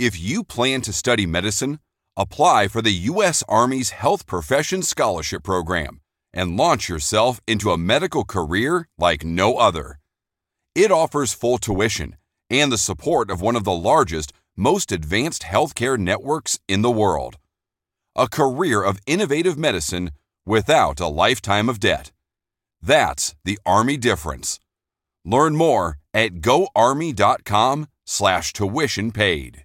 If you plan to study medicine, apply for the U.S. Army's Health Profession Scholarship Program and launch yourself into a medical career like no other. It offers full tuition and the support of one of the largest, most advanced healthcare networks in the world. A career of innovative medicine without a lifetime of debt. That's the Army difference. Learn more at goarmy.com slash tuition paid.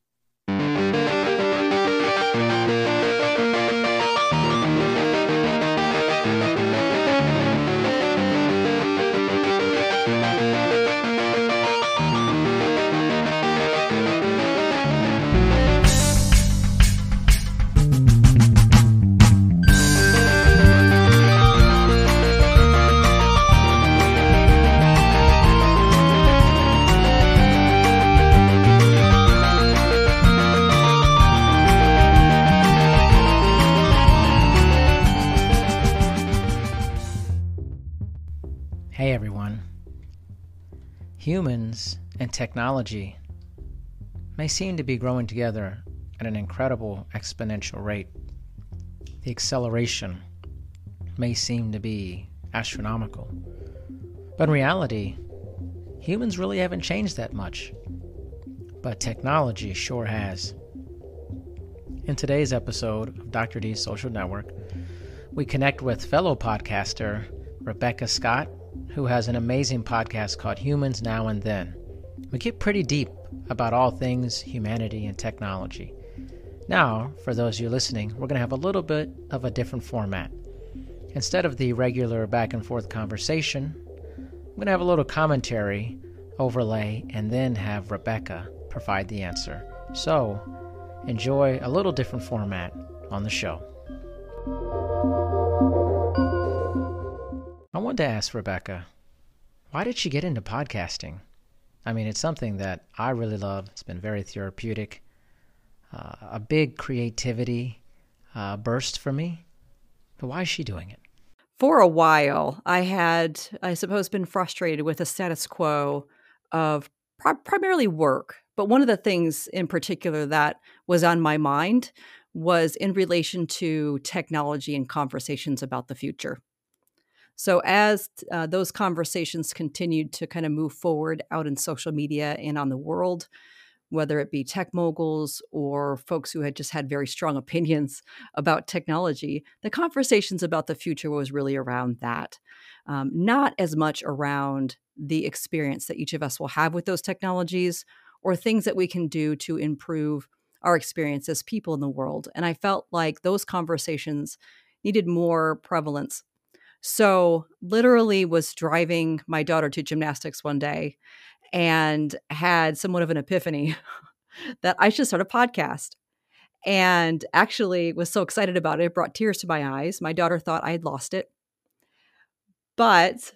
And technology may seem to be growing together at an incredible exponential rate. The acceleration may seem to be astronomical. But in reality, humans really haven't changed that much. But technology sure has. In today's episode of Dr. D's Social Network, we connect with fellow podcaster Rebecca Scott who has an amazing podcast called Humans Now and Then. We get pretty deep about all things humanity and technology. Now, for those of you listening, we're going to have a little bit of a different format. Instead of the regular back and forth conversation, I'm going to have a little commentary, overlay, and then have Rebecca provide the answer. So, enjoy a little different format on the show. I wanted to ask Rebecca, why did she get into podcasting? I mean, it's something that I really love. It's been very therapeutic, uh, a big creativity uh, burst for me. But why is she doing it? For a while, I had, I suppose, been frustrated with the status quo of pri- primarily work. But one of the things in particular that was on my mind was in relation to technology and conversations about the future. So, as uh, those conversations continued to kind of move forward out in social media and on the world, whether it be tech moguls or folks who had just had very strong opinions about technology, the conversations about the future was really around that. Um, not as much around the experience that each of us will have with those technologies or things that we can do to improve our experience as people in the world. And I felt like those conversations needed more prevalence so, literally, was driving my daughter to gymnastics one day and had somewhat of an epiphany that I should start a podcast. And actually, was so excited about it, it brought tears to my eyes. My daughter thought I had lost it. But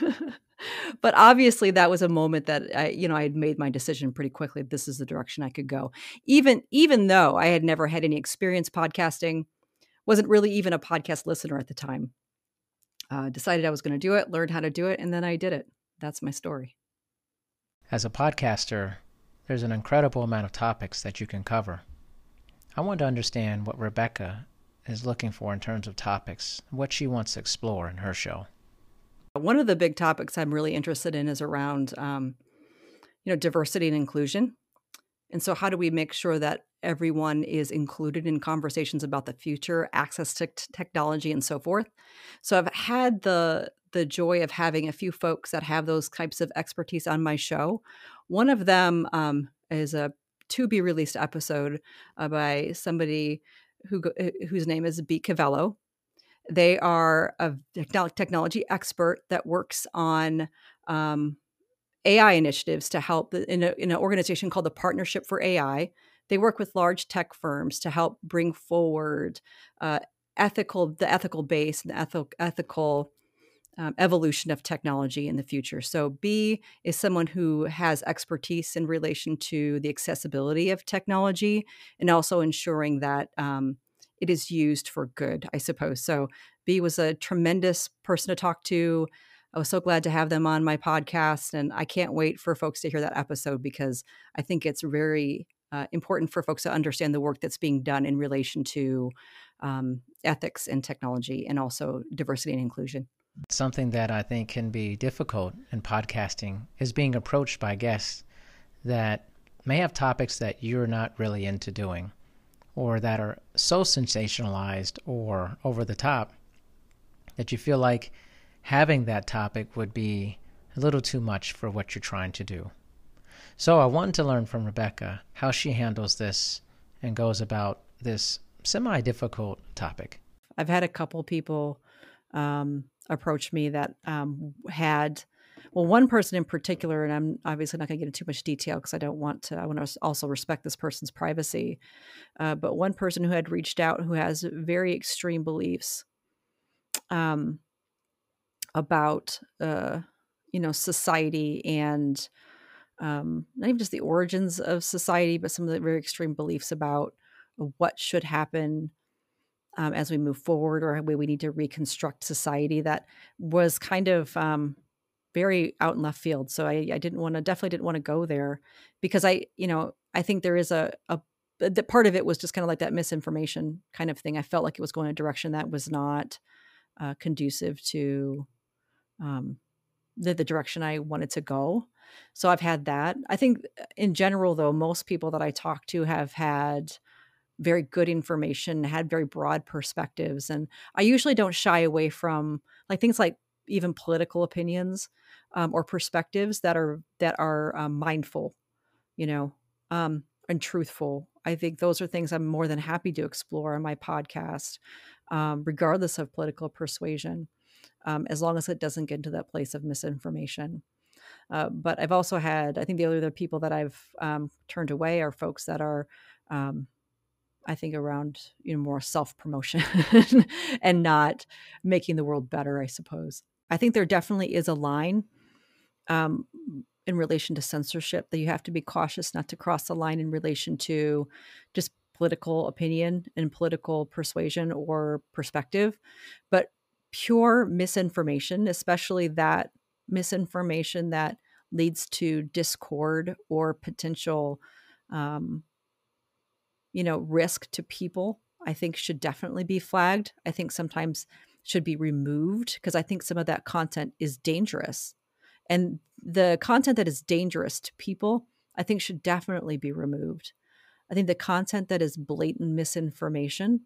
but obviously that was a moment that I, you know I had made my decision pretty quickly. This is the direction I could go. Even even though I had never had any experience podcasting, wasn't really even a podcast listener at the time uh, decided I was going to do it, learned how to do it, and then I did it. That's my story. As a podcaster, there's an incredible amount of topics that you can cover. I want to understand what Rebecca is looking for in terms of topics, what she wants to explore in her show. One of the big topics I'm really interested in is around, um, you know, diversity and inclusion. And so, how do we make sure that everyone is included in conversations about the future, access to t- technology, and so forth? So, I've had the the joy of having a few folks that have those types of expertise on my show. One of them um, is a to be released episode uh, by somebody who uh, whose name is B Cavello. They are a technology expert that works on um, AI initiatives to help in, a, in an organization called the Partnership for AI. They work with large tech firms to help bring forward uh, ethical, the ethical base and ethical, ethical um, evolution of technology in the future. So, B is someone who has expertise in relation to the accessibility of technology and also ensuring that um, it is used for good, I suppose. So, B was a tremendous person to talk to. I was so glad to have them on my podcast, and I can't wait for folks to hear that episode because I think it's very uh, important for folks to understand the work that's being done in relation to um, ethics and technology and also diversity and inclusion. Something that I think can be difficult in podcasting is being approached by guests that may have topics that you're not really into doing or that are so sensationalized or over the top that you feel like having that topic would be a little too much for what you're trying to do. So I wanted to learn from Rebecca how she handles this and goes about this semi difficult topic. I've had a couple people um, approached me that um, had well one person in particular and i'm obviously not going to get into too much detail because i don't want to i want to also respect this person's privacy uh, but one person who had reached out who has very extreme beliefs um, about uh, you know society and um, not even just the origins of society but some of the very extreme beliefs about what should happen um, as we move forward or way we need to reconstruct society that was kind of um, very out in left field. So I, I didn't want to definitely didn't want to go there because I, you know, I think there is a, a the part of it was just kind of like that misinformation kind of thing. I felt like it was going a direction that was not uh, conducive to um, the, the direction I wanted to go. So I've had that. I think uh, in general, though, most people that I talk to have had very good information, had very broad perspectives. And I usually don't shy away from like things like even political opinions um, or perspectives that are that are um, mindful, you know, um, and truthful. I think those are things I'm more than happy to explore on my podcast, um, regardless of political persuasion, um, as long as it doesn't get into that place of misinformation. Uh, but I've also had, I think the other people that I've um, turned away are folks that are um, I think around you know more self promotion and not making the world better. I suppose I think there definitely is a line um, in relation to censorship that you have to be cautious not to cross the line in relation to just political opinion and political persuasion or perspective, but pure misinformation, especially that misinformation that leads to discord or potential um, you know, risk to people, I think should definitely be flagged. I think sometimes should be removed because I think some of that content is dangerous. And the content that is dangerous to people, I think should definitely be removed. I think the content that is blatant misinformation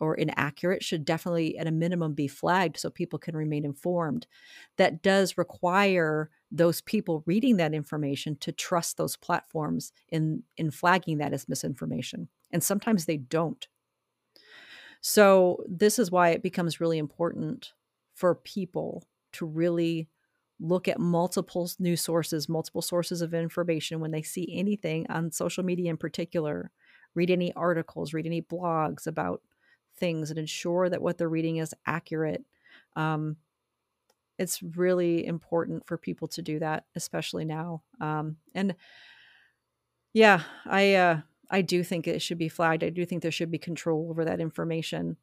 or inaccurate should definitely, at a minimum, be flagged so people can remain informed. That does require those people reading that information to trust those platforms in, in flagging that as misinformation. And sometimes they don't. So, this is why it becomes really important for people to really look at multiple news sources, multiple sources of information when they see anything on social media in particular. Read any articles, read any blogs about things and ensure that what they're reading is accurate. Um, it's really important for people to do that, especially now. Um, and yeah, I uh, I do think it should be flagged. I do think there should be control over that information,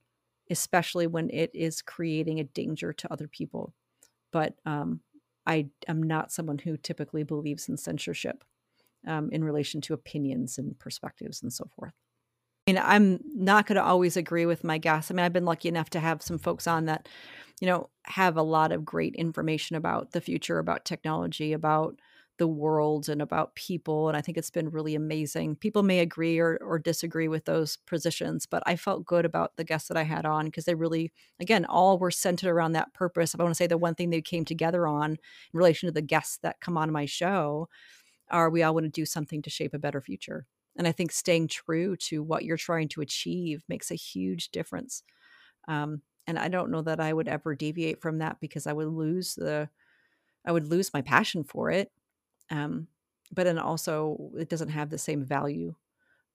especially when it is creating a danger to other people. But um, I am not someone who typically believes in censorship um, in relation to opinions and perspectives and so forth. I mean, I'm not going to always agree with my guests. I mean, I've been lucky enough to have some folks on that, you know, have a lot of great information about the future, about technology, about the world, and about people. And I think it's been really amazing. People may agree or, or disagree with those positions, but I felt good about the guests that I had on because they really, again, all were centered around that purpose. If I want to say the one thing they came together on in relation to the guests that come on my show are we all want to do something to shape a better future. And I think staying true to what you're trying to achieve makes a huge difference. Um, and I don't know that I would ever deviate from that because I would lose the, I would lose my passion for it. Um, but then also, it doesn't have the same value.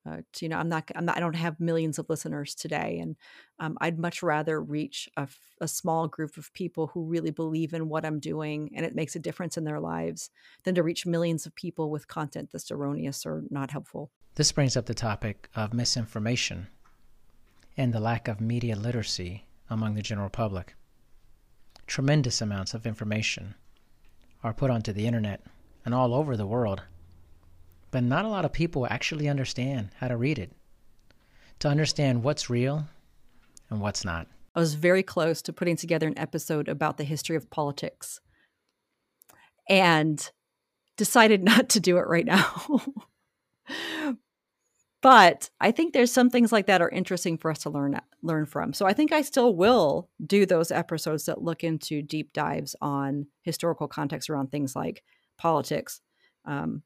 Uh, to, you know, I'm not, I'm not, I don't have millions of listeners today, and um, I'd much rather reach a, a small group of people who really believe in what I'm doing and it makes a difference in their lives than to reach millions of people with content that's erroneous or not helpful. This brings up the topic of misinformation and the lack of media literacy among the general public. Tremendous amounts of information are put onto the internet and all over the world, but not a lot of people actually understand how to read it, to understand what's real and what's not. I was very close to putting together an episode about the history of politics and decided not to do it right now. but I think there's some things like that are interesting for us to learn learn from. So I think I still will do those episodes that look into deep dives on historical context around things like politics, um,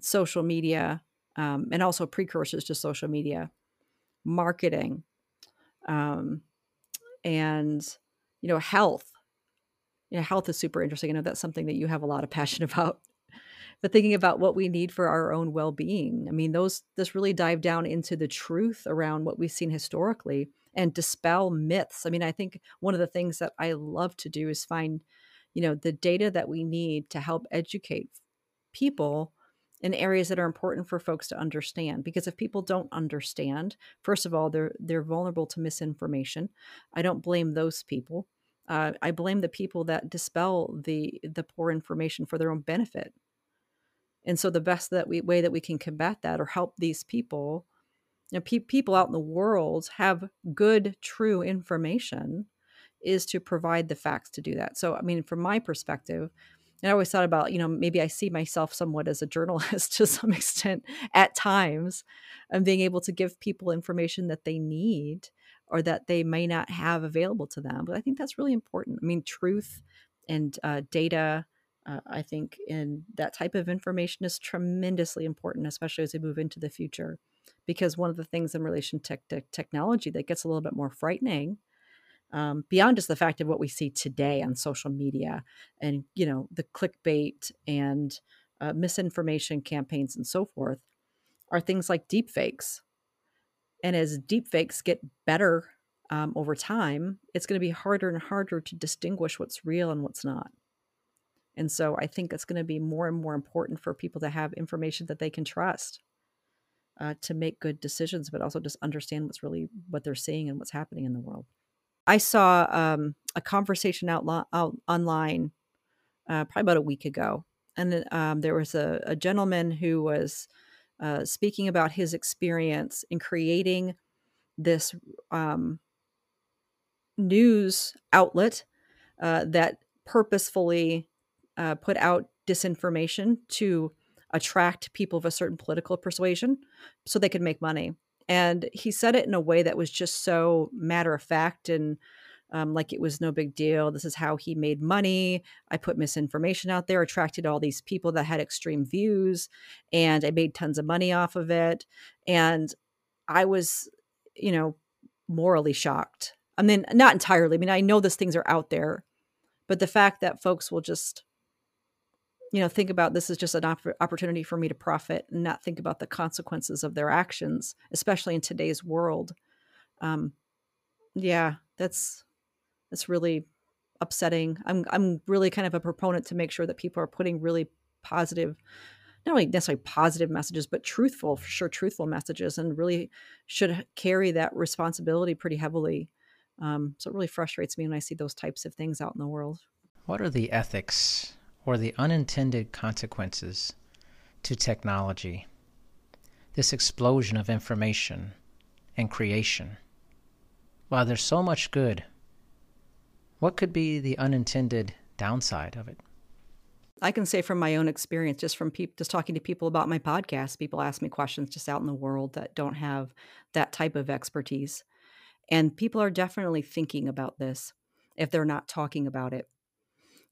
social media, um, and also precursors to social media, marketing, um, and you know health. You know, health is super interesting. I know that's something that you have a lot of passion about but thinking about what we need for our own well-being. I mean, those this really dive down into the truth around what we've seen historically and dispel myths. I mean, I think one of the things that I love to do is find, you know, the data that we need to help educate people in areas that are important for folks to understand because if people don't understand first of all they're they're vulnerable to misinformation. I don't blame those people. Uh, i blame the people that dispel the the poor information for their own benefit. And so the best that we way that we can combat that or help these people, you know, pe- people out in the world have good, true information, is to provide the facts to do that. So I mean, from my perspective, and I always thought about, you know, maybe I see myself somewhat as a journalist to some extent at times, and being able to give people information that they need or that they may not have available to them. But I think that's really important. I mean, truth and uh, data uh, I think in that type of information is tremendously important, especially as we move into the future. Because one of the things in relation to, to technology that gets a little bit more frightening, um, beyond just the fact of what we see today on social media and you know the clickbait and uh, misinformation campaigns and so forth, are things like deepfakes. And as deepfakes get better um, over time, it's going to be harder and harder to distinguish what's real and what's not. And so I think it's going to be more and more important for people to have information that they can trust uh, to make good decisions, but also just understand what's really what they're seeing and what's happening in the world. I saw um, a conversation out, lo- out online uh, probably about a week ago, and um, there was a, a, gentleman who was uh, speaking about his experience in creating this um, news outlet uh, that purposefully uh, put out disinformation to attract people of a certain political persuasion so they could make money. And he said it in a way that was just so matter of fact and um, like it was no big deal. This is how he made money. I put misinformation out there, attracted all these people that had extreme views, and I made tons of money off of it. And I was, you know, morally shocked. I mean, not entirely. I mean, I know these things are out there, but the fact that folks will just you know think about this is just an op- opportunity for me to profit and not think about the consequences of their actions especially in today's world. Um yeah that's that's really upsetting. I'm i'm really kind of a proponent to make sure that people are putting really positive not only necessarily positive messages but truthful for sure truthful messages and really should carry that responsibility pretty heavily. Um, so it really frustrates me when i see those types of things out in the world. What are the ethics or the unintended consequences to technology, this explosion of information and creation. While there's so much good, what could be the unintended downside of it? I can say from my own experience, just from pe- just talking to people about my podcast, people ask me questions just out in the world that don't have that type of expertise. And people are definitely thinking about this if they're not talking about it.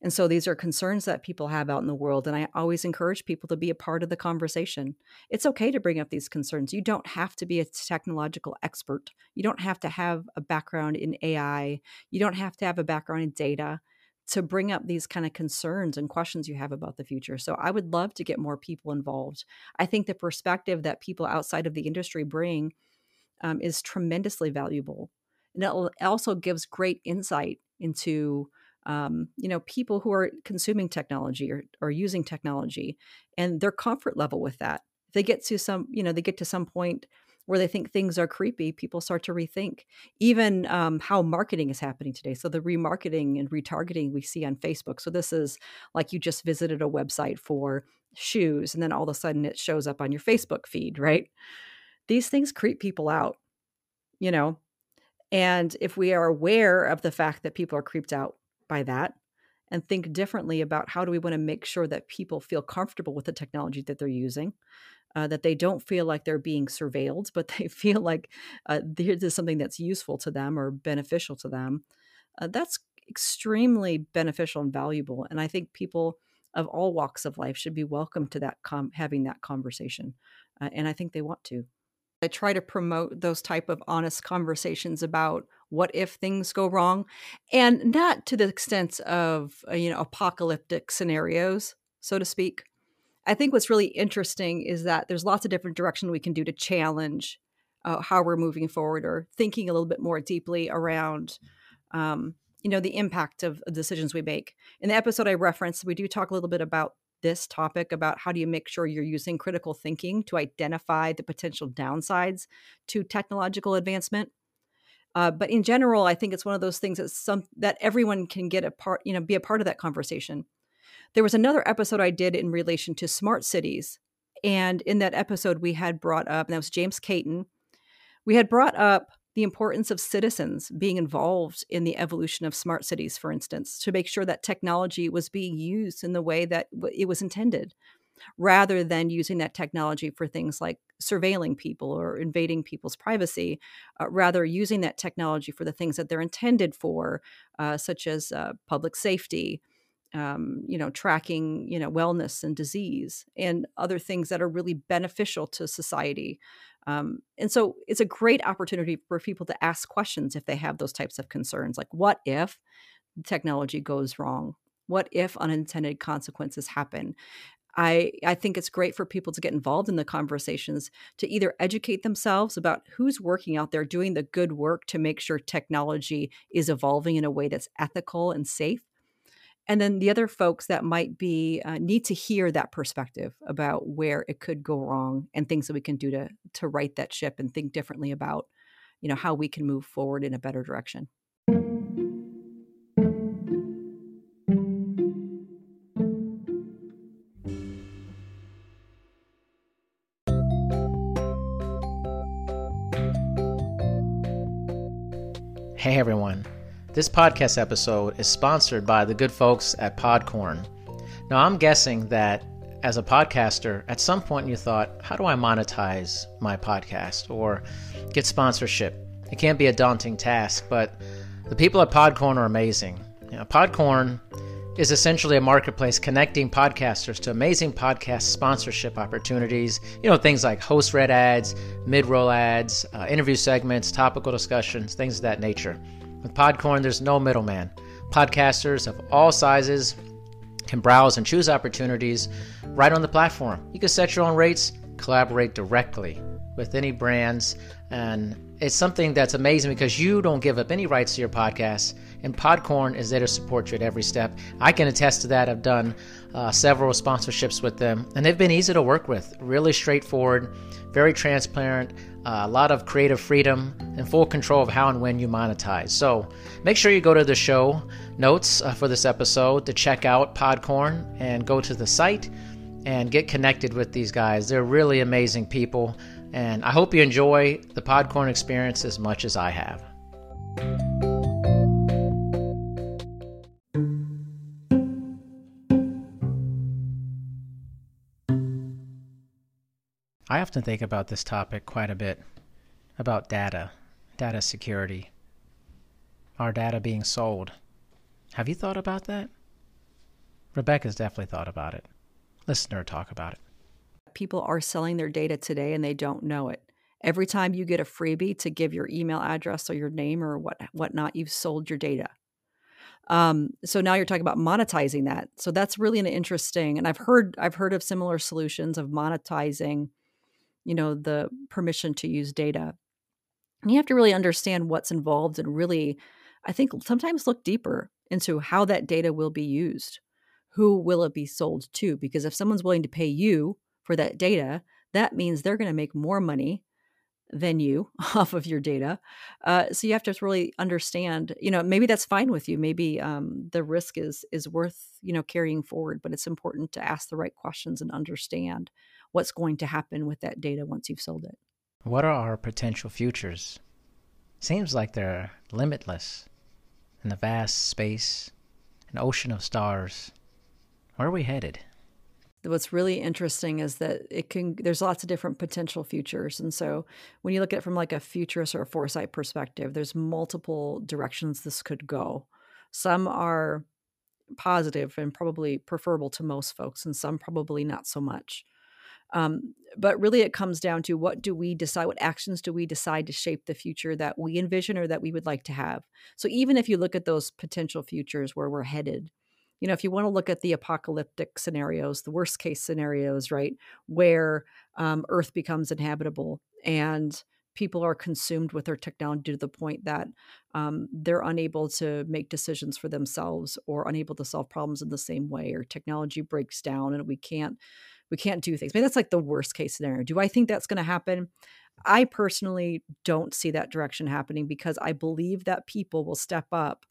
And so these are concerns that people have out in the world. And I always encourage people to be a part of the conversation. It's okay to bring up these concerns. You don't have to be a technological expert, you don't have to have a background in AI, you don't have to have a background in data to bring up these kind of concerns and questions you have about the future. So I would love to get more people involved. I think the perspective that people outside of the industry bring um, is tremendously valuable. And it also gives great insight into um, you know people who are consuming technology or, or using technology and their comfort level with that. If they get to some, you know, they get to some point where they think things are creepy, people start to rethink even um, how marketing is happening today. So the remarketing and retargeting we see on Facebook. So this is like you just visited a website for shoes, and then all of a sudden it shows up on your Facebook feed, right? These things creep people out, you know. And if we are aware of the fact that people are creeped out by that, and think differently about how do we want to make sure that people feel comfortable with the technology that they're using uh, that they don't feel like they're being surveilled, but they feel like uh, this is something that's useful to them or beneficial to them. Uh, that's extremely beneficial and valuable. And I think people of all walks of life should be welcome to that com- having that conversation. Uh, and I think they want to. I try to promote those type of honest conversations about what if things go wrong, and not to the extent of uh, you know apocalyptic scenarios, so to speak, I think what's really interesting is that there's lots of different directions we can do to challenge uh, how we're moving forward or thinking a little bit more deeply around um, you know the impact of decisions we make. In the episode i referenced we do talk a little bit about this topic about how do you make sure you're using critical thinking to identify the potential downsides to technological advancement uh, but in general i think it's one of those things that some that everyone can get a part you know be a part of that conversation there was another episode I did in relation to smart cities. And in that episode, we had brought up, and that was James Caton, we had brought up the importance of citizens being involved in the evolution of smart cities, for instance, to make sure that technology was being used in the way that it was intended, rather than using that technology for things like surveilling people or invading people's privacy, uh, rather using that technology for the things that they're intended for, uh, such as uh, public safety, um, you know, tracking, you know, wellness and disease and other things that are really beneficial to society. Um, and so it's a great opportunity for people to ask questions if they have those types of concerns, like what if technology goes wrong? What if unintended consequences happen? I, I think it's great for people to get involved in the conversations to either educate themselves about who's working out there doing the good work to make sure technology is evolving in a way that's ethical and safe. And then the other folks that might be uh, need to hear that perspective about where it could go wrong and things that we can do to to right that ship and think differently about you know how we can move forward in a better direction Hey everyone. This podcast episode is sponsored by the good folks at Podcorn. Now, I'm guessing that as a podcaster, at some point you thought, how do I monetize my podcast or get sponsorship? It can't be a daunting task, but the people at Podcorn are amazing. You know, Podcorn is essentially a marketplace connecting podcasters to amazing podcast sponsorship opportunities. You know, things like host read ads, mid roll ads, uh, interview segments, topical discussions, things of that nature. With Podcorn, there's no middleman. Podcasters of all sizes can browse and choose opportunities right on the platform. You can set your own rates, collaborate directly with any brands, and it's something that's amazing because you don't give up any rights to your podcast, and Podcorn is there to support you at every step. I can attest to that. I've done uh, several sponsorships with them, and they've been easy to work with, really straightforward, very transparent uh, a lot of creative freedom and full control of how and when you monetize. So make sure you go to the show notes uh, for this episode to check out Podcorn and go to the site and get connected with these guys. They're really amazing people, and I hope you enjoy the Podcorn experience as much as I have. I often think about this topic quite a bit about data, data security, our data being sold. Have you thought about that? Rebecca's definitely thought about it. Listen to her talk about it. People are selling their data today and they don't know it. Every time you get a freebie to give your email address or your name or what whatnot, you've sold your data. Um, so now you're talking about monetizing that. So that's really an interesting. And I've heard I've heard of similar solutions of monetizing, you know, the permission to use data. And you have to really understand what's involved and really, I think, sometimes look deeper into how that data will be used. Who will it be sold to? Because if someone's willing to pay you for that data, that means they're going to make more money than you off of your data. Uh, so you have to really understand, you know, maybe that's fine with you. Maybe um, the risk is is worth, you know, carrying forward, but it's important to ask the right questions and understand what's going to happen with that data once you've sold it. What are our potential futures? Seems like they're limitless in the vast space, an ocean of stars. Where are we headed? what's really interesting is that it can there's lots of different potential futures and so when you look at it from like a futurist or a foresight perspective there's multiple directions this could go some are positive and probably preferable to most folks and some probably not so much um, but really it comes down to what do we decide what actions do we decide to shape the future that we envision or that we would like to have? So even if you look at those potential futures where we're headed you know, if you want to look at the apocalyptic scenarios, the worst case scenarios, right, where um, Earth becomes inhabitable and people are consumed with their technology to the point that um, they're unable to make decisions for themselves or unable to solve problems in the same way, or technology breaks down and we can't we can't do things. Maybe that's like the worst case scenario. Do I think that's going to happen? I personally don't see that direction happening because I believe that people will step up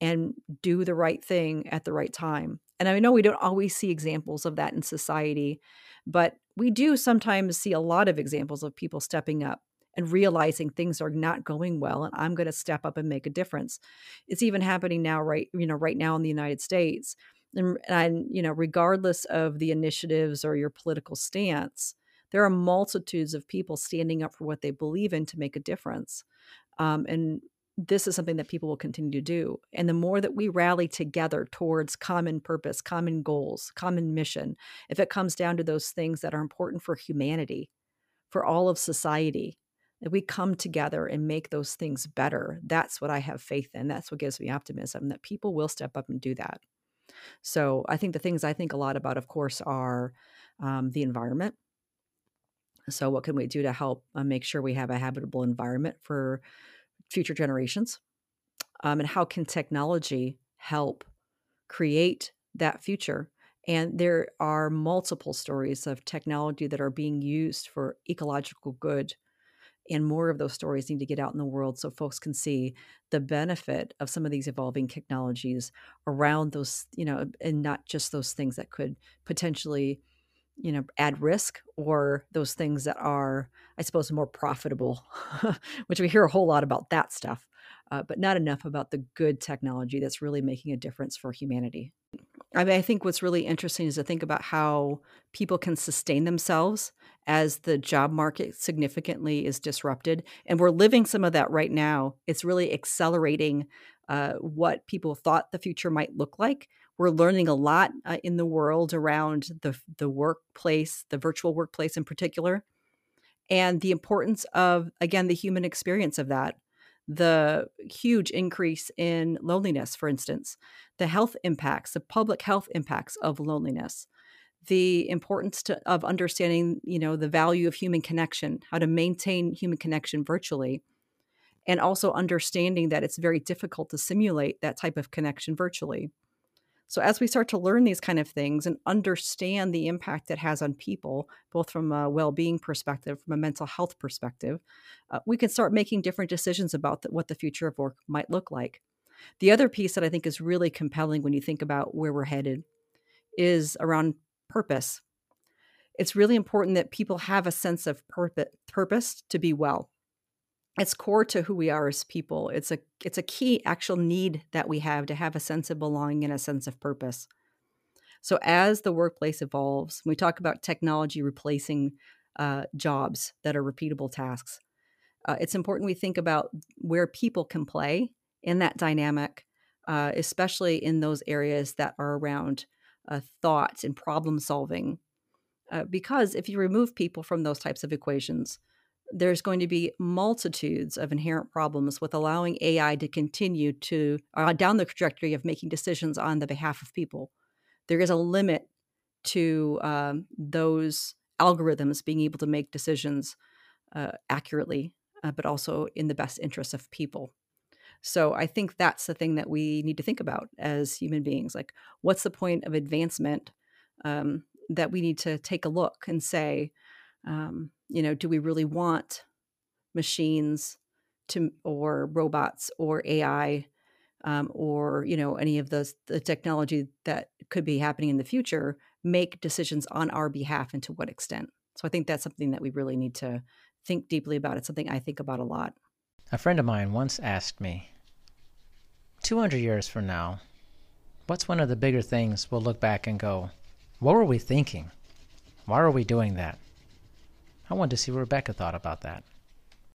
and do the right thing at the right time. And I know we don't always see examples of that in society, but we do sometimes see a lot of examples of people stepping up and realizing things are not going well and I'm going to step up and make a difference. It's even happening now right, you know, right now in the United States. And, and you know, regardless of the initiatives or your political stance, there are multitudes of people standing up for what they believe in to make a difference. Um, and this is something that people will continue to do. And the more that we rally together towards common purpose, common goals, common mission, if it comes down to those things that are important for humanity, for all of society, that we come together and make those things better, that's what I have faith in. That's what gives me optimism that people will step up and do that. So I think the things I think a lot about, of course, are um, the environment. So, what can we do to help uh, make sure we have a habitable environment for future generations? Um, and how can technology help create that future? And there are multiple stories of technology that are being used for ecological good. And more of those stories need to get out in the world so folks can see the benefit of some of these evolving technologies around those, you know, and not just those things that could potentially you know add risk or those things that are i suppose more profitable which we hear a whole lot about that stuff uh, but not enough about the good technology that's really making a difference for humanity I, mean, I think what's really interesting is to think about how people can sustain themselves as the job market significantly is disrupted and we're living some of that right now it's really accelerating uh, what people thought the future might look like we're learning a lot uh, in the world around the the workplace, the virtual workplace in particular, and the importance of again the human experience of that. The huge increase in loneliness, for instance, the health impacts, the public health impacts of loneliness, the importance to, of understanding, you know, the value of human connection, how to maintain human connection virtually, and also understanding that it's very difficult to simulate that type of connection virtually. So as we start to learn these kind of things and understand the impact it has on people, both from a well-being perspective, from a mental health perspective, uh, we can start making different decisions about the, what the future of work might look like. The other piece that I think is really compelling when you think about where we're headed is around purpose. It's really important that people have a sense of purpose to be well it's core to who we are as people. It's a it's a key actual need that we have to have a sense of belonging and a sense of purpose. So as the workplace evolves we talk about technology replacing uh, jobs that are repeatable tasks uh, it's important we think about where people can play in that dynamic uh, especially in those areas that are around uh, thoughts and problem solving uh, because if you remove people from those types of equations there's going to be multitudes of inherent problems with allowing AI to continue to uh, down the trajectory of making decisions on the behalf of people. There is a limit to um, those algorithms being able to make decisions uh, accurately, uh, but also in the best interest of people. So I think that's the thing that we need to think about as human beings. Like, what's the point of advancement um, that we need to take a look and say, um, you know, do we really want machines to or robots or AI um, or you know any of those the technology that could be happening in the future make decisions on our behalf and to what extent? So I think that's something that we really need to think deeply about. It's something I think about a lot. A friend of mine once asked me, 200 years from now, what's one of the bigger things we'll look back and go, what were we thinking? Why are we doing that? I wanted to see what Rebecca thought about that.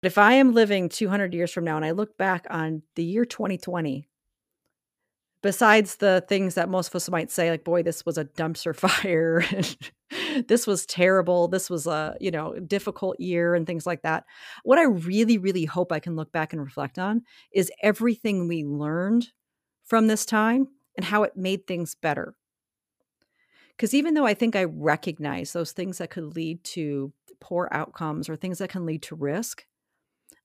If I am living 200 years from now and I look back on the year 2020, besides the things that most of us might say, like, boy, this was a dumpster fire, this was terrible, this was a, you know, difficult year and things like that. What I really, really hope I can look back and reflect on is everything we learned from this time and how it made things better. Because even though I think I recognize those things that could lead to poor outcomes or things that can lead to risk,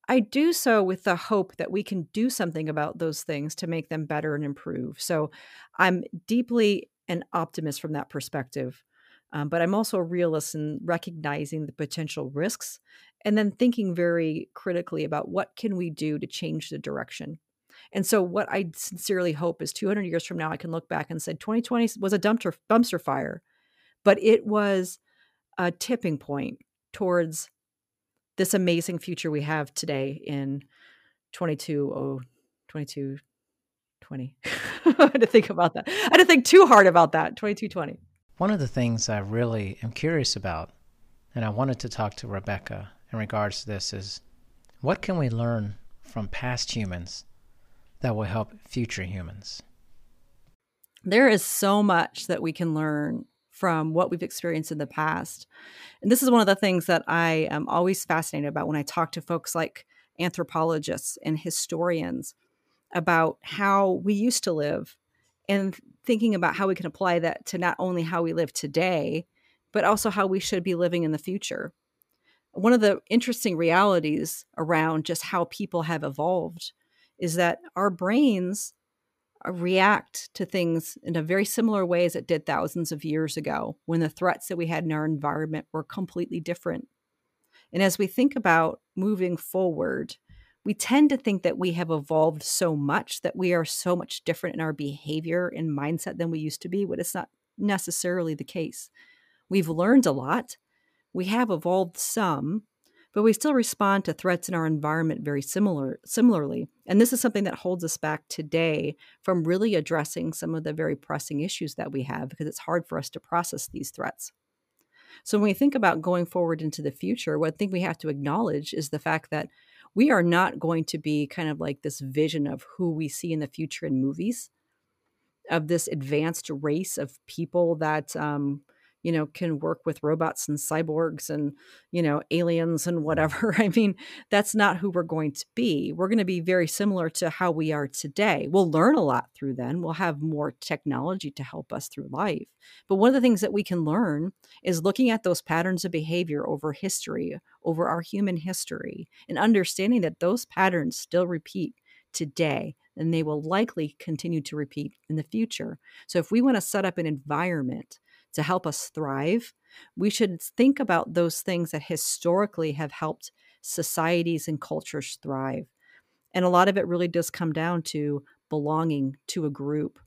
I do so with the hope that we can do something about those things to make them better and improve. So I'm deeply an optimist from that perspective. Um, but I'm also a realist in recognizing the potential risks and then thinking very critically about what can we do to change the direction. And so, what I sincerely hope is 200 years from now, I can look back and say 2020 was a dumpster, dumpster fire, but it was a tipping point towards this amazing future we have today in 22 oh 22 20 I had to think about that. I had to think too hard about that. 2220. One of the things I really am curious about, and I wanted to talk to Rebecca in regards to this, is what can we learn from past humans that will help future humans? There is so much that we can learn from what we've experienced in the past. And this is one of the things that I am always fascinated about when I talk to folks like anthropologists and historians about how we used to live and thinking about how we can apply that to not only how we live today, but also how we should be living in the future. One of the interesting realities around just how people have evolved is that our brains uh, react to things in a very similar way as it did thousands of years ago when the threats that we had in our environment were completely different. And as we think about moving forward, we tend to think that we have evolved so much that we are so much different in our behavior and mindset than we used to be, but it's not necessarily the case. We've learned a lot. We have evolved some, but we still respond to threats in our environment very similar similarly. And this is something that holds us back today from really addressing some of the very pressing issues that we have because it's hard for us to process these threats. So when we think about going forward into the future, I think we have to acknowledge is the fact that we are not going to be kind of like this vision of who we see in the future in movies of this advanced race of people that um, you know, can work with robots and cyborgs and, you know, aliens and mm-hmm. whatever. I mean, that's not who we're going to be. We're going to be very similar to how we are today. We'll learn a lot through then. We'll have more technology to help us through life. But one of the things that we can learn is looking at those patterns of behavior over history, over our human history, and understanding that those patterns still repeat today and they will likely continue to repeat in the future. So if we want to set up an environment to help us thrive, we should think about those things that historically have helped societies and cultures thrive. And a lot of it really does come down to belonging to a group,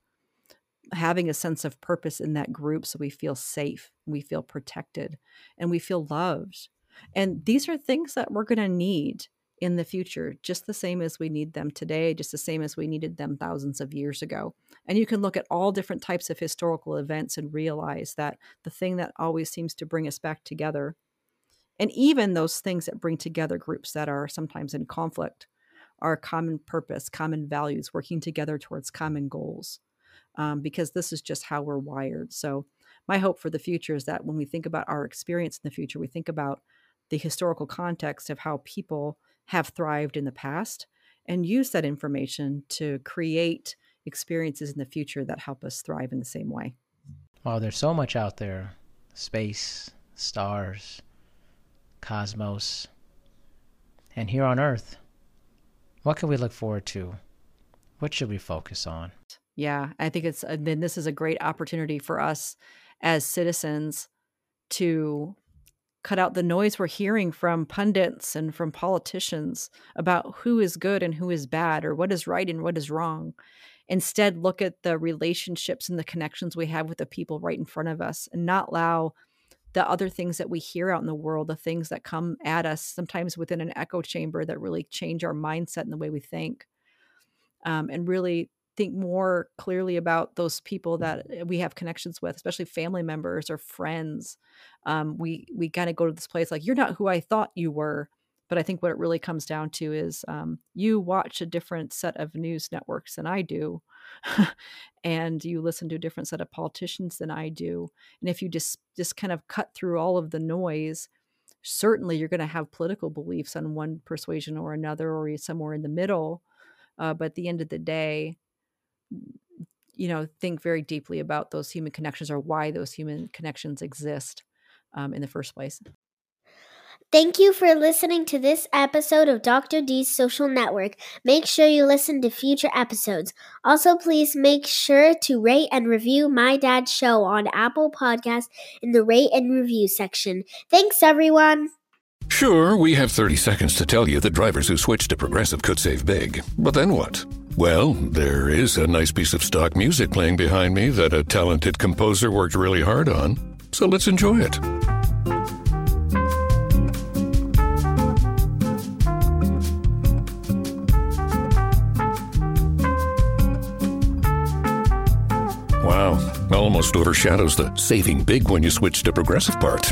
having a sense of purpose in that group so we feel safe, we feel protected, and we feel loved. And these are things that we're going to need in the future, just the same as we need them today, just the same as we needed them thousands of years ago. And you can look at all different types of historical events and realize that the thing that always seems to bring us back together, and even those things that bring together groups that are sometimes in conflict, are common purpose, common values, working together towards common goals. Um, because this is just how we're wired. So, my hope for the future is that when we think about our experience in the future, we think about the historical context of how people have thrived in the past and use that information to create experiences in the future that help us thrive in the same way. Well, there's so much out there space, stars, cosmos. And here on Earth, what can we look forward to? What should we focus on? Yeah, I think it's, then this is a great opportunity for us as citizens to cut out the noise we're hearing from pundits and from politicians about who is good and who is bad or what is right and what is wrong. Instead, look at the relationships and the connections we have with the people right in front of us and not allow the other things that we hear out in the world, the things that come at us sometimes within an echo chamber that really change our mindset and the way we think. Um, and really think more clearly about those people that eh, we have connections with, especially family members or friends. Um, we we kind of go to this place like you're not who I thought you were, but I think what it really comes down to is um, you watch a different set of news networks than I do, and you listen to a different set of politicians than I do. And if you just just kind of cut through all of the noise, certainly you're going to have political beliefs on one persuasion or another, or somewhere in the middle. Uh, but at the end of the day, you know think very deeply about those human connections or why those human connections exist um, in the first place Thank you for listening to this episode of Dr. D's Social Network. Make sure you listen to future episodes. Also, please make sure to rate and review My Dad's Show on Apple Podcasts in the rate and review section. Thanks, everyone. Sure, we have 30 seconds to tell you that drivers who switch to Progressive could save big. But then what? Well, there is a nice piece of stock music playing behind me that a talented composer worked really hard on. So let's enjoy it. Wow, almost overshadows the saving big when you switch to Progressive part.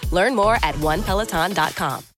Learn more at onepeloton.com.